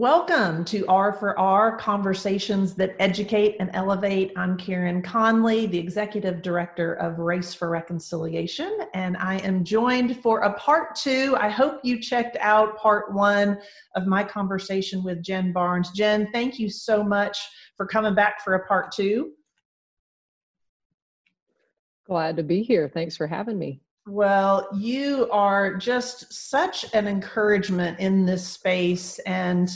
Welcome to R for R Conversations that Educate and Elevate. I'm Karen Conley, the Executive Director of Race for Reconciliation, and I am joined for a part two. I hope you checked out part one of my conversation with Jen Barnes. Jen, thank you so much for coming back for a part two. Glad to be here. Thanks for having me. Well, you are just such an encouragement in this space. And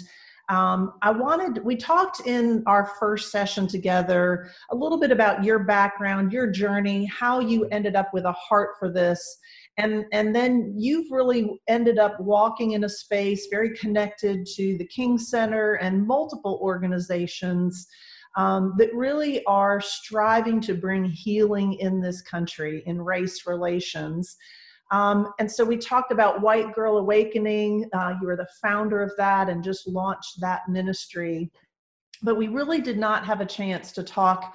um, I wanted, we talked in our first session together a little bit about your background, your journey, how you ended up with a heart for this. And, and then you've really ended up walking in a space very connected to the King Center and multiple organizations um, that really are striving to bring healing in this country in race relations. Um, and so we talked about White Girl Awakening. Uh, you were the founder of that and just launched that ministry. But we really did not have a chance to talk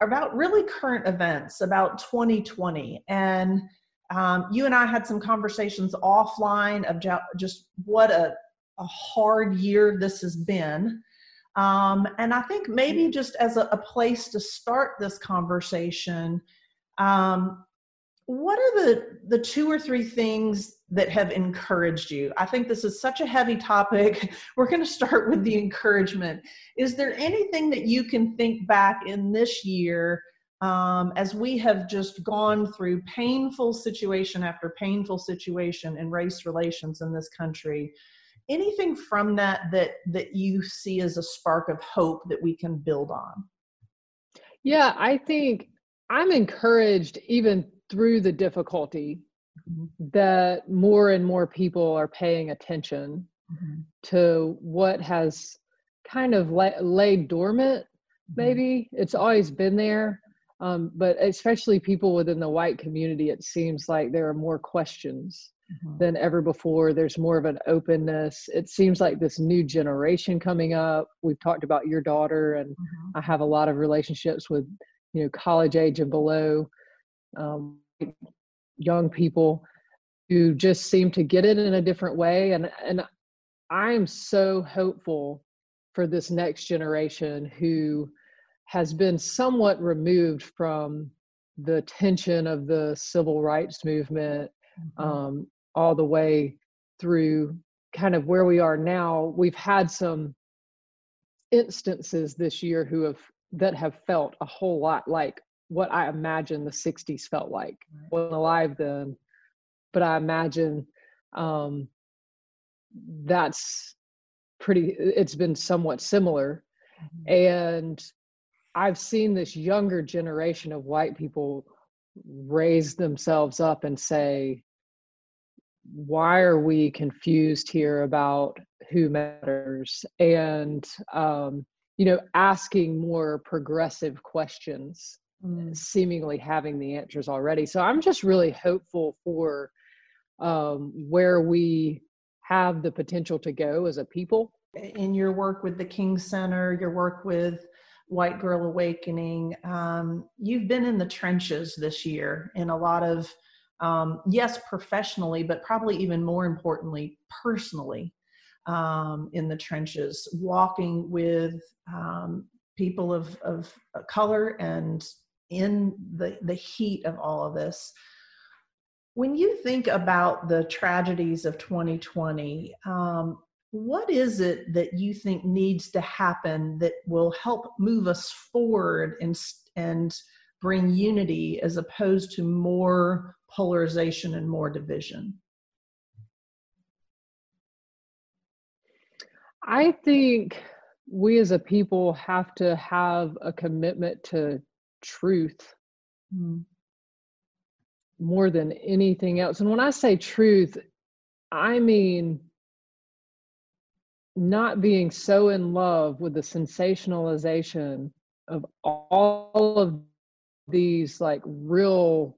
about really current events, about 2020. And um, you and I had some conversations offline of just what a, a hard year this has been. Um, and I think maybe just as a, a place to start this conversation, um, what are the the two or three things that have encouraged you? I think this is such a heavy topic. We're going to start with the encouragement. Is there anything that you can think back in this year um, as we have just gone through painful situation after painful situation in race relations in this country? Anything from that that that you see as a spark of hope that we can build on yeah i think i'm encouraged even through the difficulty mm-hmm. that more and more people are paying attention mm-hmm. to what has kind of la- laid dormant mm-hmm. maybe it's always been there um, but especially people within the white community it seems like there are more questions mm-hmm. than ever before. There's more of an openness. It seems like this new generation coming up. We've talked about your daughter, and mm-hmm. I have a lot of relationships with you know college age and below um, young people who just seem to get it in a different way. And and I'm so hopeful for this next generation who has been somewhat removed from the tension of the civil rights movement mm-hmm. um, all the way through kind of where we are now we've had some instances this year who have that have felt a whole lot like what i imagine the 60s felt like. Wasn't alive then but i imagine um that's pretty it's been somewhat similar. Mm-hmm. and i've seen this younger generation of white people raise themselves up and say why are we confused here about who matters? And um, you know asking more progressive questions mm. seemingly having the answers already. So i'm just really hopeful for um, where we have the potential to go as a people. In your work with the king center your work with white girl awakening um, you've been in the trenches this year in a lot of um, yes, professionally, but probably even more importantly, personally um, in the trenches, walking with um, people of, of color and in the, the heat of all of this. When you think about the tragedies of 2020, um, what is it that you think needs to happen that will help move us forward and, and bring unity as opposed to more polarization and more division? I think we as a people have to have a commitment to truth mm. more than anything else. And when I say truth, I mean not being so in love with the sensationalization of all of these like real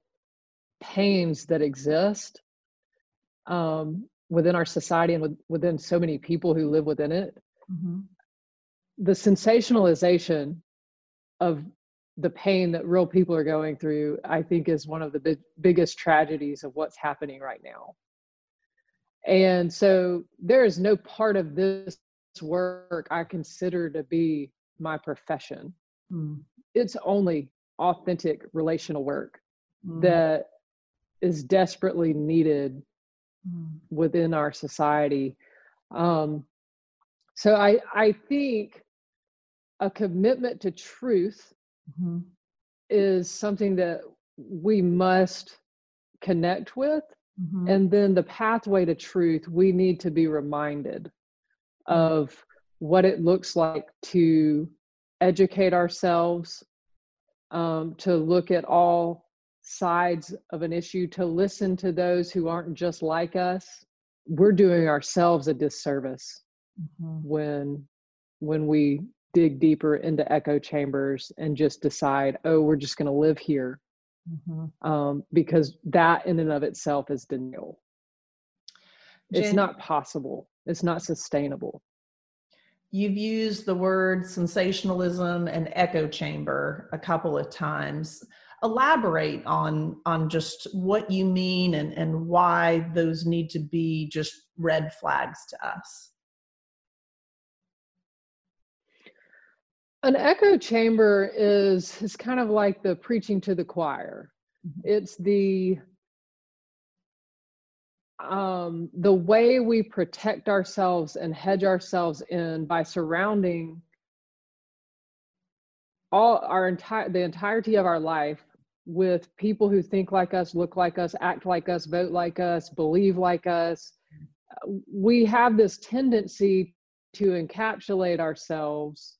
pains that exist um, within our society and with, within so many people who live within it. Mm-hmm. The sensationalization of the pain that real people are going through, I think, is one of the big, biggest tragedies of what's happening right now. And so there is no part of this work I consider to be my profession. Mm. It's only authentic relational work mm. that is desperately needed mm. within our society. Um, so I I think a commitment to truth mm-hmm. is something that we must connect with mm-hmm. and then the pathway to truth we need to be reminded mm-hmm. of what it looks like to educate ourselves um, to look at all sides of an issue to listen to those who aren't just like us we're doing ourselves a disservice mm-hmm. when when we dig deeper into echo chambers and just decide oh we're just going to live here mm-hmm. um, because that in and of itself is denial Jen, it's not possible it's not sustainable you've used the word sensationalism and echo chamber a couple of times elaborate on on just what you mean and and why those need to be just red flags to us An echo chamber is is kind of like the preaching to the choir. Mm-hmm. It's the um, the way we protect ourselves and hedge ourselves in by surrounding all our entire the entirety of our life with people who think like us, look like us, act like us, vote like us, believe like us. We have this tendency to encapsulate ourselves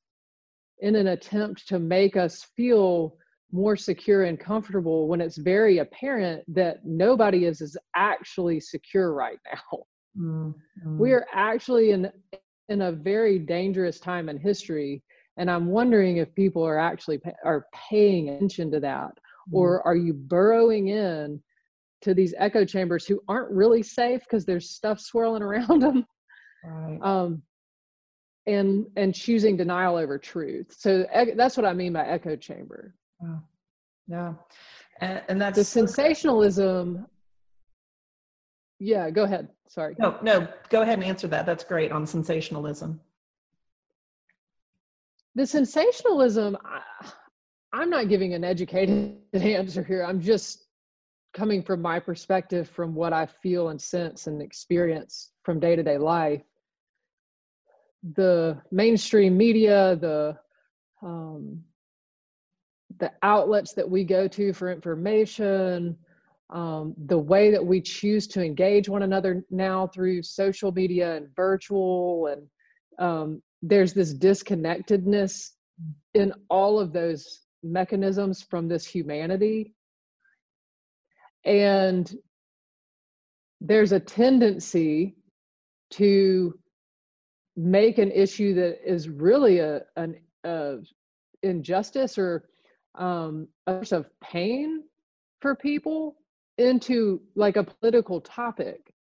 in an attempt to make us feel more secure and comfortable when it's very apparent that nobody is, is actually secure right now. Mm-hmm. We are actually in in a very dangerous time in history and I'm wondering if people are actually are paying attention to that. Or are you burrowing in to these echo chambers who aren't really safe because there's stuff swirling around them. Right. Um, and and choosing denial over truth. So that's what i mean by echo chamber. Yeah yeah. And, and that's the sensationalism yeah go ahead. Sorry. No no go ahead and answer that. That's great on sensationalism. The sensationalism I, i'm not giving an educated answer here. I'm just coming from my perspective from what i feel and sense and experience from day-to-day life. The mainstream media, the um, the outlets that we go to for information, um, the way that we choose to engage one another now through social media and virtual, and um, there's this disconnectedness in all of those mechanisms from this humanity. And there's a tendency to make an issue that is really a an a injustice or um, a source of pain for people into like a political topic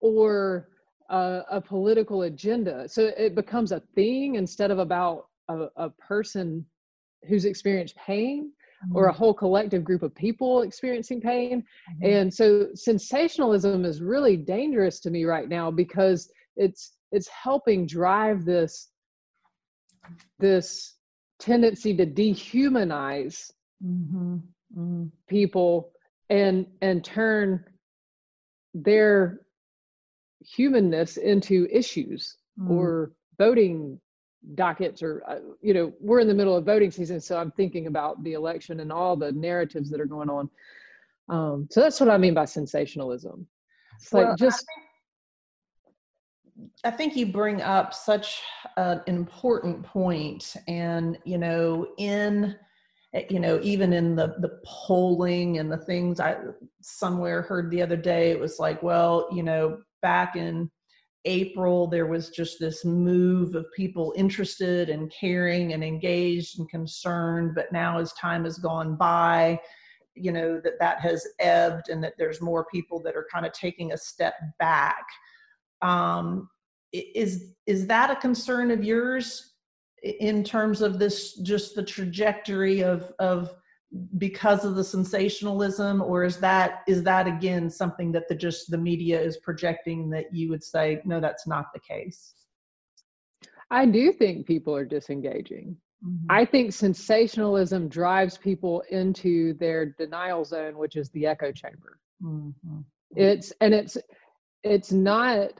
or a, a, political agenda. So it becomes a thing instead of about a, a person who's experienced pain mm-hmm. or a mm-hmm. whole collective group of people experiencing pain. Mm-hmm. And so sensationalism is really dangerous to me right now because it's it's helping drive this this tendency to dehumanize mm-hmm. Mm-hmm. people and and turn their humanness into issues mm. or voting dockets or uh, you know we're in the middle of voting season so i'm thinking about the election and all the narratives that are going on. Um, so that's what i mean by sensationalism. It's well, like just I think you bring up such an important point, and you know, in eh, you know, even in the the polling and the things I somewhere heard the other day, it was like, well, you know, back in April, there was just this move of people interested and caring and engaged and concerned, but now as time has gone by, you know that that has ebbed and that there's more people that are kind of taking a step back. Um, is is that a concern of yours in terms of this just the trajectory of of because of the sensationalism or is that is that again something that the just the media is projecting that you would say no that's not the case I do think people are disengaging. Mm-hmm. I think sensationalism drives people into their denial zone, which is the echo chamber. Mm-hmm. It's and it's it's not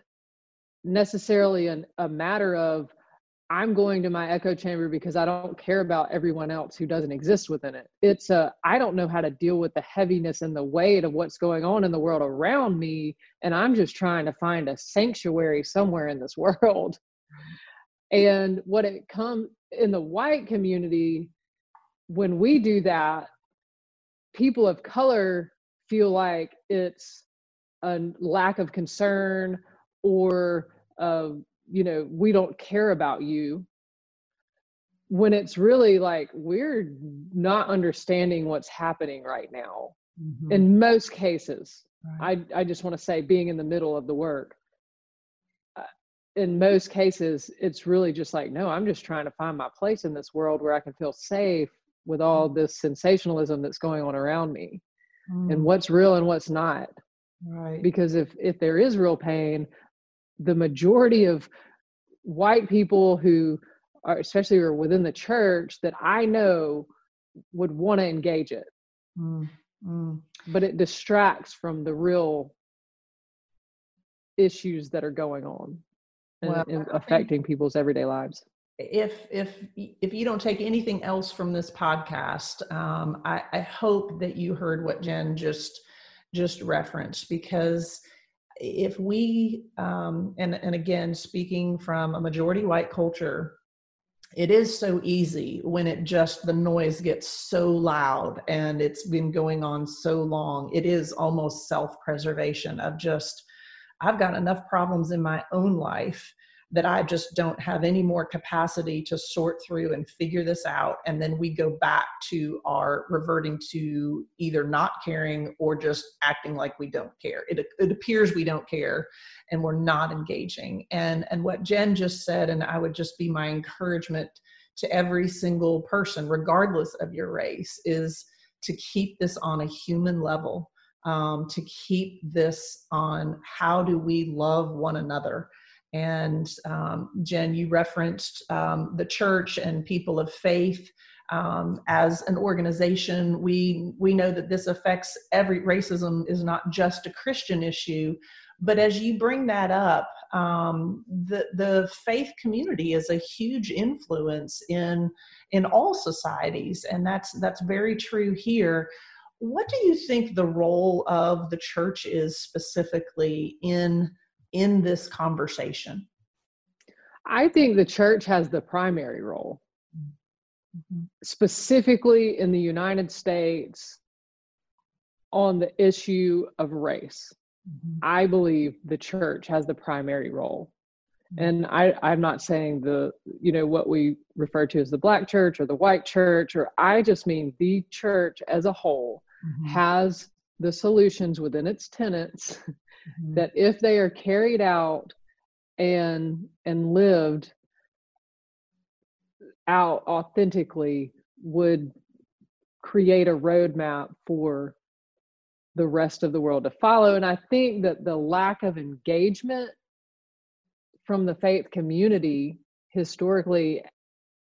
necessarily an, a matter of I'm going to my echo chamber because I don't care about everyone else who doesn't exist within it. It's a I don't know how to deal with the heaviness and the weight of what's going on in the world around me and I'm just trying to find a sanctuary somewhere in this world. And what it comes in the white community when we do that people of color feel like it's a lack of concern or uh, you know we don't care about you when it's really like we're not understanding what's happening right now mm-hmm. in most cases right. i i just want to say being in the middle of the work uh, in most cases it's really just like no i'm just trying to find my place in this world where i can feel safe with all mm-hmm. this sensationalism that's going on around me mm. and what's real and what's not right because if if there is real pain the majority of white people who are especially are within the church that i know would want to engage it mm, mm. but it distracts from the real issues that are going on and, well, and affecting people's everyday lives if if if you don't take anything else from this podcast um, I, I hope that you heard what jen just just referenced because if we um, and and again speaking from a majority white culture it is so easy when it just the noise gets so loud and it's been going on so long. It is almost self-preservation of just i've got enough problems in my own life that I just don't have any more capacity to sort through and figure this out. And then we go back to our reverting to either not caring or just acting like we don't care. It, it appears we don't care and we're not engaging. And, and what Jen just said, and I would just be my encouragement to every single person, regardless of your race, is to keep this on a human level. Um, to keep this on how do we love one another and um, Jen, you referenced um, the church and people of faith. Um, as an organization, we we know that this affects every racism is not just a Christian issue, but as you bring that up, um, the the faith community is a huge influence in in all societies, and that's that's very true here. What do you think the role of the church is specifically in in this conversation? I think the church has the primary role. Mm-hmm. Specifically in the United States on the issue of race. Mm-hmm. I believe the church has the primary role. Mm-hmm. And I, I'm not saying the, you know, what we refer to as the black church or the white church, or I just mean the church as a whole mm-hmm. has the solutions within its tenets mm-hmm. that if they are carried out and and lived out authentically would create a roadmap for the rest of the world to follow and i think that the lack of engagement from the faith community historically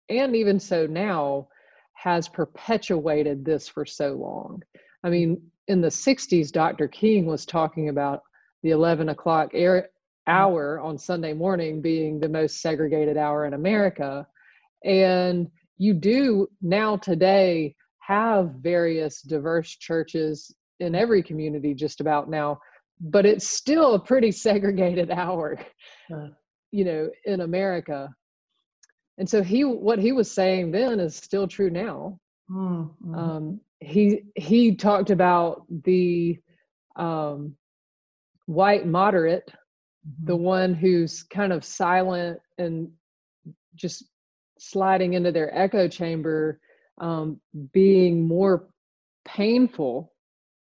and even so now has perpetuated this for so long i mean in the 60s dr king was talking about the 11 o'clock air, hour on Sunday morning being the most segregated hour in America. And you do now today have various diverse churches in every community just about now, but it's still a pretty segregated hour, you know, in America. And so he, what he was saying then is still true now. Mm-hmm. Um, he he talked about the um, white moderate, mm-hmm. the one who's kind of silent and just sliding into their echo chamber, um, being more painful,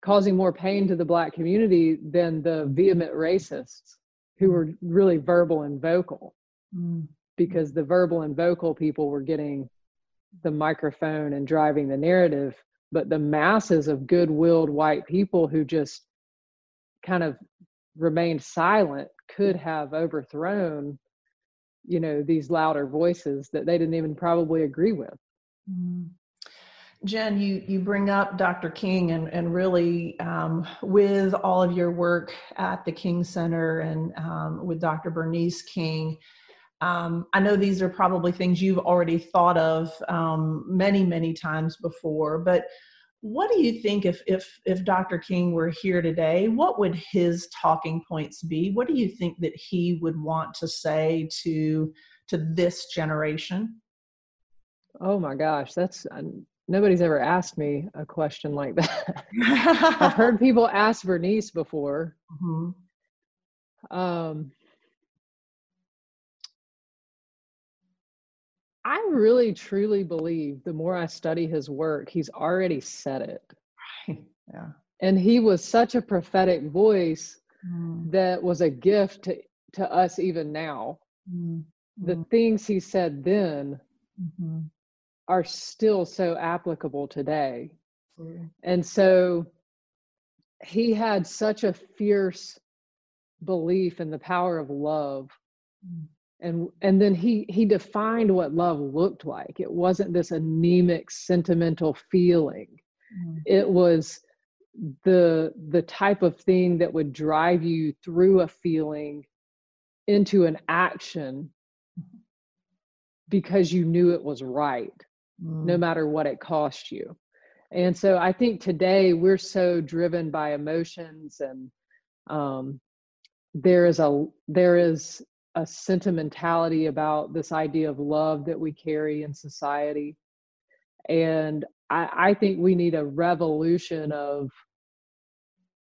causing more pain to the black community than the vehement racists who were really verbal and vocal. Mm. Because the verbal and vocal people were getting the microphone and driving the narrative, but the masses of good willed white people who just kind of remained silent could have overthrown you know these louder voices that they didn't even probably agree with mm. Jen, you, you bring up Dr. King and, and really um, with all of your work at the King Center and um, with Dr. Bernice King, um, I know these are probably things you've already thought of um, many, many times before, but what do you think if, if, if Dr. King were here today, what would his talking points be? What do you think that he would want to say to, to this generation? Oh my gosh, that's nobody's ever asked me a question like that. I've heard people ask Bernice before. Mm-hmm. Um, I really truly believe the more I study his work, he's already said it. Right. Yeah. And he was such a prophetic voice mm. that was a gift to, to us even now. Mm. The mm. things he said then mm-hmm are still so applicable today. Mm. And so he had such a fierce belief in the power of love. And and then he he defined what love looked like. It wasn't this anemic sentimental feeling. Mm. It was the the type of thing that would drive you through a feeling into an action mm-hmm. because you knew it was right mm. no matter what it cost you. And so I think today we're so driven by emotions and um, there is a there is a sentimentality about this idea of love that we carry in society. And I, I think we need a revolution of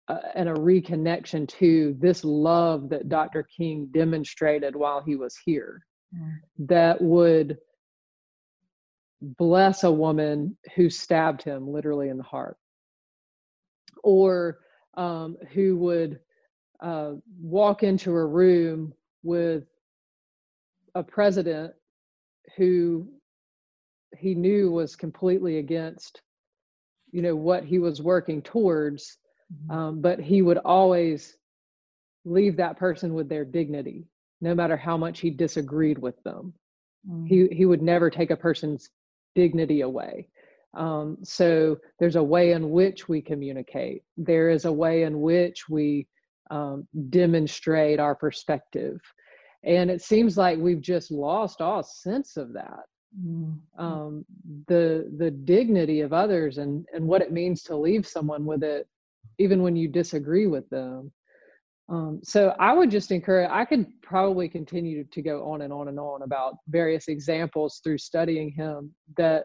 uh, and a reconnection to this love that Dr. King demonstrated while he was here mm. that would bless a woman who stabbed him literally in the heart or um, who would uh, walk into a room with a president who he knew was completely against you know what he was working towards mm-hmm. um, but he would always leave that person with their dignity no matter how much he disagreed with them mm-hmm. he he would never take a person's dignity away. Um, so there's a way in which we communicate. There is a way in which we um, demonstrate our perspective. And it seems like we've just lost all sense of that. Mm-hmm. Um, the the dignity of others and and what it means to leave someone with it, even when you disagree with them. Um, so I would just encourage, I could probably continue to go on and on and on about various examples through studying him that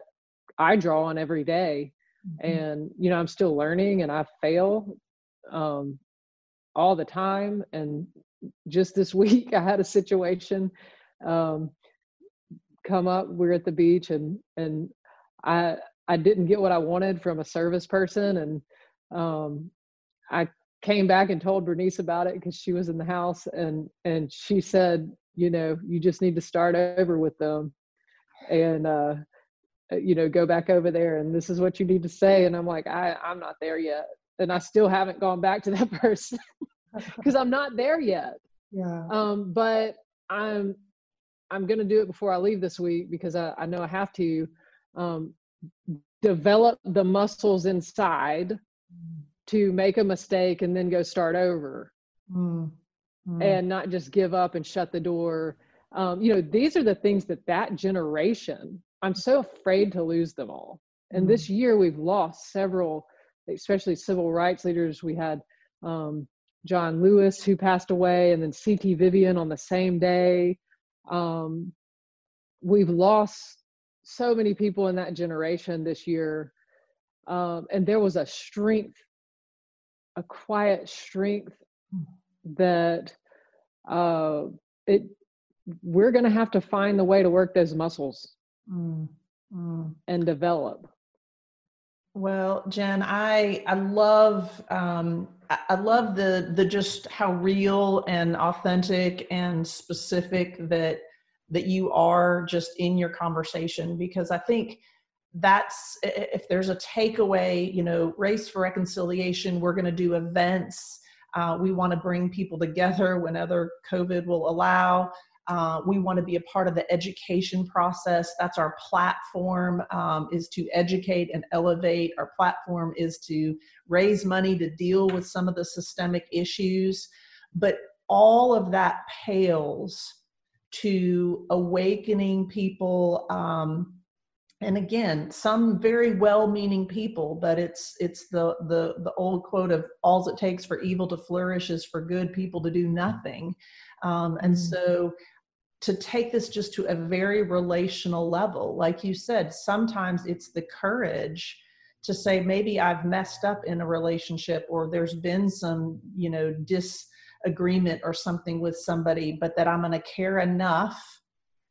I draw on every day. Mm-hmm. And, you know, I'm still learning and I fail um, all the time. And just this week, I had a situation um, come up. We we're at the beach and, and I, I didn't get what I wanted from a service person. And um, I came back and told Bernice about it because she was in the house and and she said, you know, you just need to start over with them and uh you know go back over there and this is what you need to say and i'm like i i'm not there yet and i still haven't gone back to that person because i'm not there yet yeah um but i'm i'm gonna do it before i leave this week because i, I know i have to um develop the muscles inside to make a mistake and then go start over mm. Mm. and not just give up and shut the door um, you know these are the things that that generation i'm so afraid to lose them all and mm. this year we've lost several especially civil rights leaders. We had um, john lewis who passed away and then ct vivian on the same day. Um, we've lost so many people in that generation this year. Um, and there was a strength a quiet strength that uh, it we're going to have to find the way to work those muscles mm, mm. and develop well jen i i love um i love the the just how real and authentic and specific that that you are just in your conversation because i think that's if there's a takeaway you know race for reconciliation we're going to do events uh, we want to bring people together whenever covid will allow Uh, we want to be a part of the education process. That's our platform um, is to educate and elevate. Our platform is to raise money to deal with some of the systemic issues. But all of that pales to awakening people um, and again some very well-meaning people but it's it's the the the old quote of all it takes for evil to flourish is for good people to do nothing um, and mm. so to take this just to a very relational level. Like you said sometimes it's the courage to say maybe i've messed up in a relationship or there's been some you know disagreement or something with somebody but that i'm going to care enough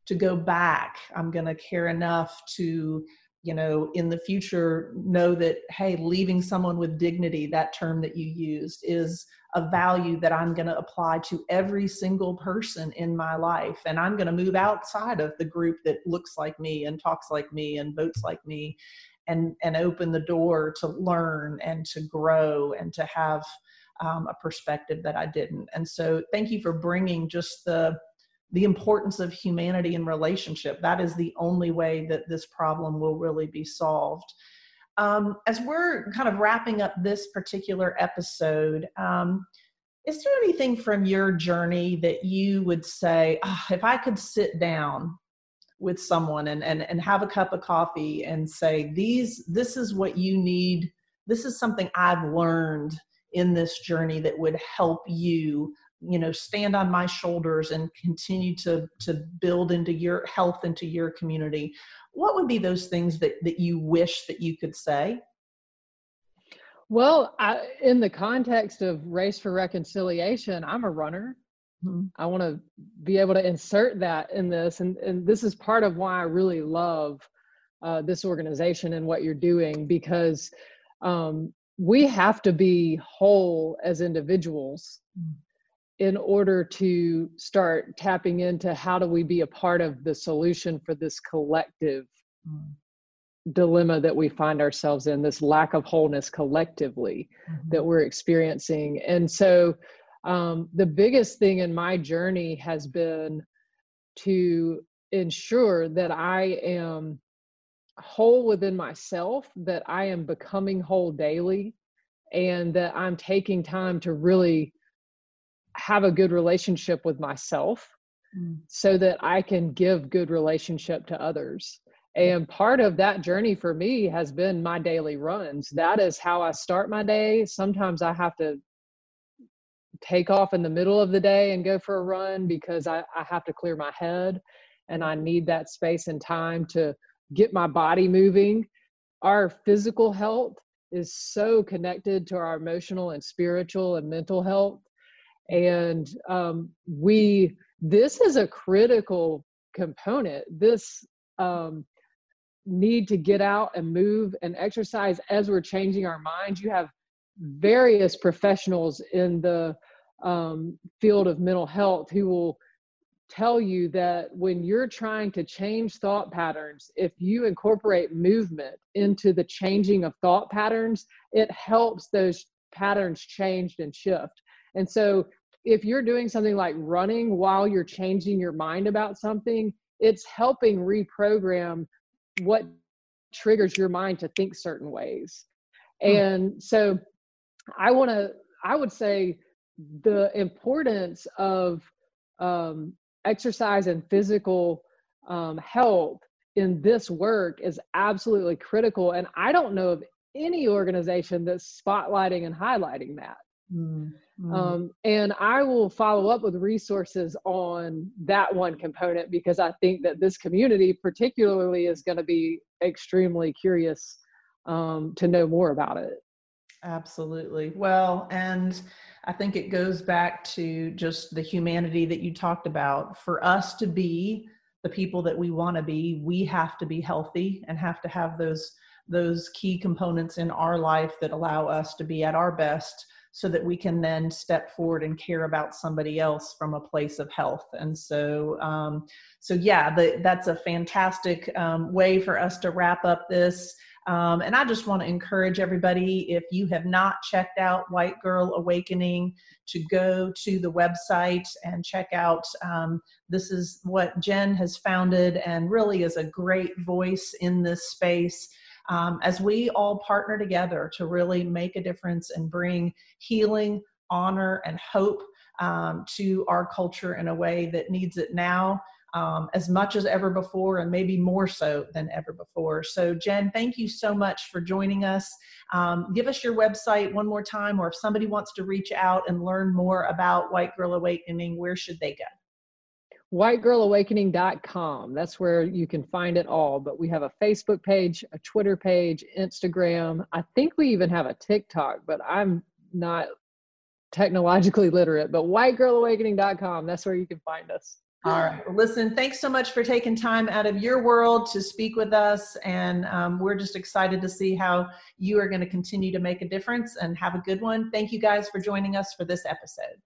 to go back. I'm going to care enough to you know in the future know that hey leaving someone with dignity that term that you used is a value that i'm going to apply to every single person in my life and i'm going to move outside of the group that looks like me and talks like me and votes like me and and open the door to learn and to grow and to have um, a perspective that i didn't and so thank you for bringing just the the importance of humanity and relationship. That is the only way that this problem will really be solved. Um, as we're kind of wrapping up this particular episode, um, is there anything from your journey that you would say, oh, if I could sit down with someone and, and, and have a cup of coffee and say, these, this is what you need, this is something I've learned in this journey that would help you you know stand on my shoulders and continue to to build into your health into your community what would be those things that that you wish that you could say? Well I, in the context of race for reconciliation i'm a runner. Mm-hmm. i want to be able to insert that in this and and this is part of why i really love uh, this organization and what you're doing because um, we have to be whole as individuals. Mm-hmm in order to start tapping into how do we be a part of the solution for this collective mm. dilemma that we find ourselves in this lack of wholeness collectively mm-hmm. that we're experiencing and so um, the biggest thing in my journey has been to ensure that i am whole within myself that i am becoming whole daily and that i'm taking time to really have a good relationship with myself mm. so that I can give good relationship to others. And part of that journey for me has been my daily runs. That is how I start my day. Sometimes I have to take off in the middle of the day and go for a run because I, I have to clear my head and I need that space and time to get my body moving. Our physical health is so connected to our emotional and spiritual and mental health and um, we this is a critical component this um, need to get out and move and exercise as we're changing our minds you have various professionals in the um, field of mental health who will tell you that when you're trying to change thought patterns, if you incorporate movement into the changing of thought patterns, it helps those patterns change and shift. And so if you're doing something like running while you're changing your mind about something, it's helping reprogram what triggers your mind to think certain ways. Hmm. And so I want to, I would say the importance of um, exercise and physical um, health in this work is absolutely critical. And I don't know of any organization that's spotlighting and highlighting that. Mm-hmm. Um, and I will follow up with resources on that one component because I think that this community, particularly, is going to be extremely curious um, to know more about it. Absolutely. Well, and I think it goes back to just the humanity that you talked about. For us to be the people that we want to be, we have to be healthy and have to have those those key components in our life that allow us to be at our best so that we can then step forward and care about somebody else from a place of health. And so, um, so yeah, the, that's a fantastic um, way for us to wrap up this. Um, and I just want to encourage everybody if you have not checked out White Girl Awakening, to go to the website and check out. Um, this is what Jen has founded and really is a great voice in this space. Um, as we all partner together to really make a difference and bring healing, honor, and hope um, to our culture in a way that needs it now um, as much as ever before and maybe more so than ever before. So, Jen, thank you so much for joining us. Um, give us your website one more time, or if somebody wants to reach out and learn more about White Girl Awakening, where should they go? whitegirlawakening.com. That's where you can find it all. But we have a Facebook page, a Twitter page, Instagram. I think we even have a TikTok, but I'm not technologically literate. But whitegirlawakening.com, that's where you can find us. All right. Listen, thanks so much for taking time out of your world to speak with us. And um, we're just excited to see how you are going to continue to make a difference and have a good one. Thank you guys for joining us for this episode.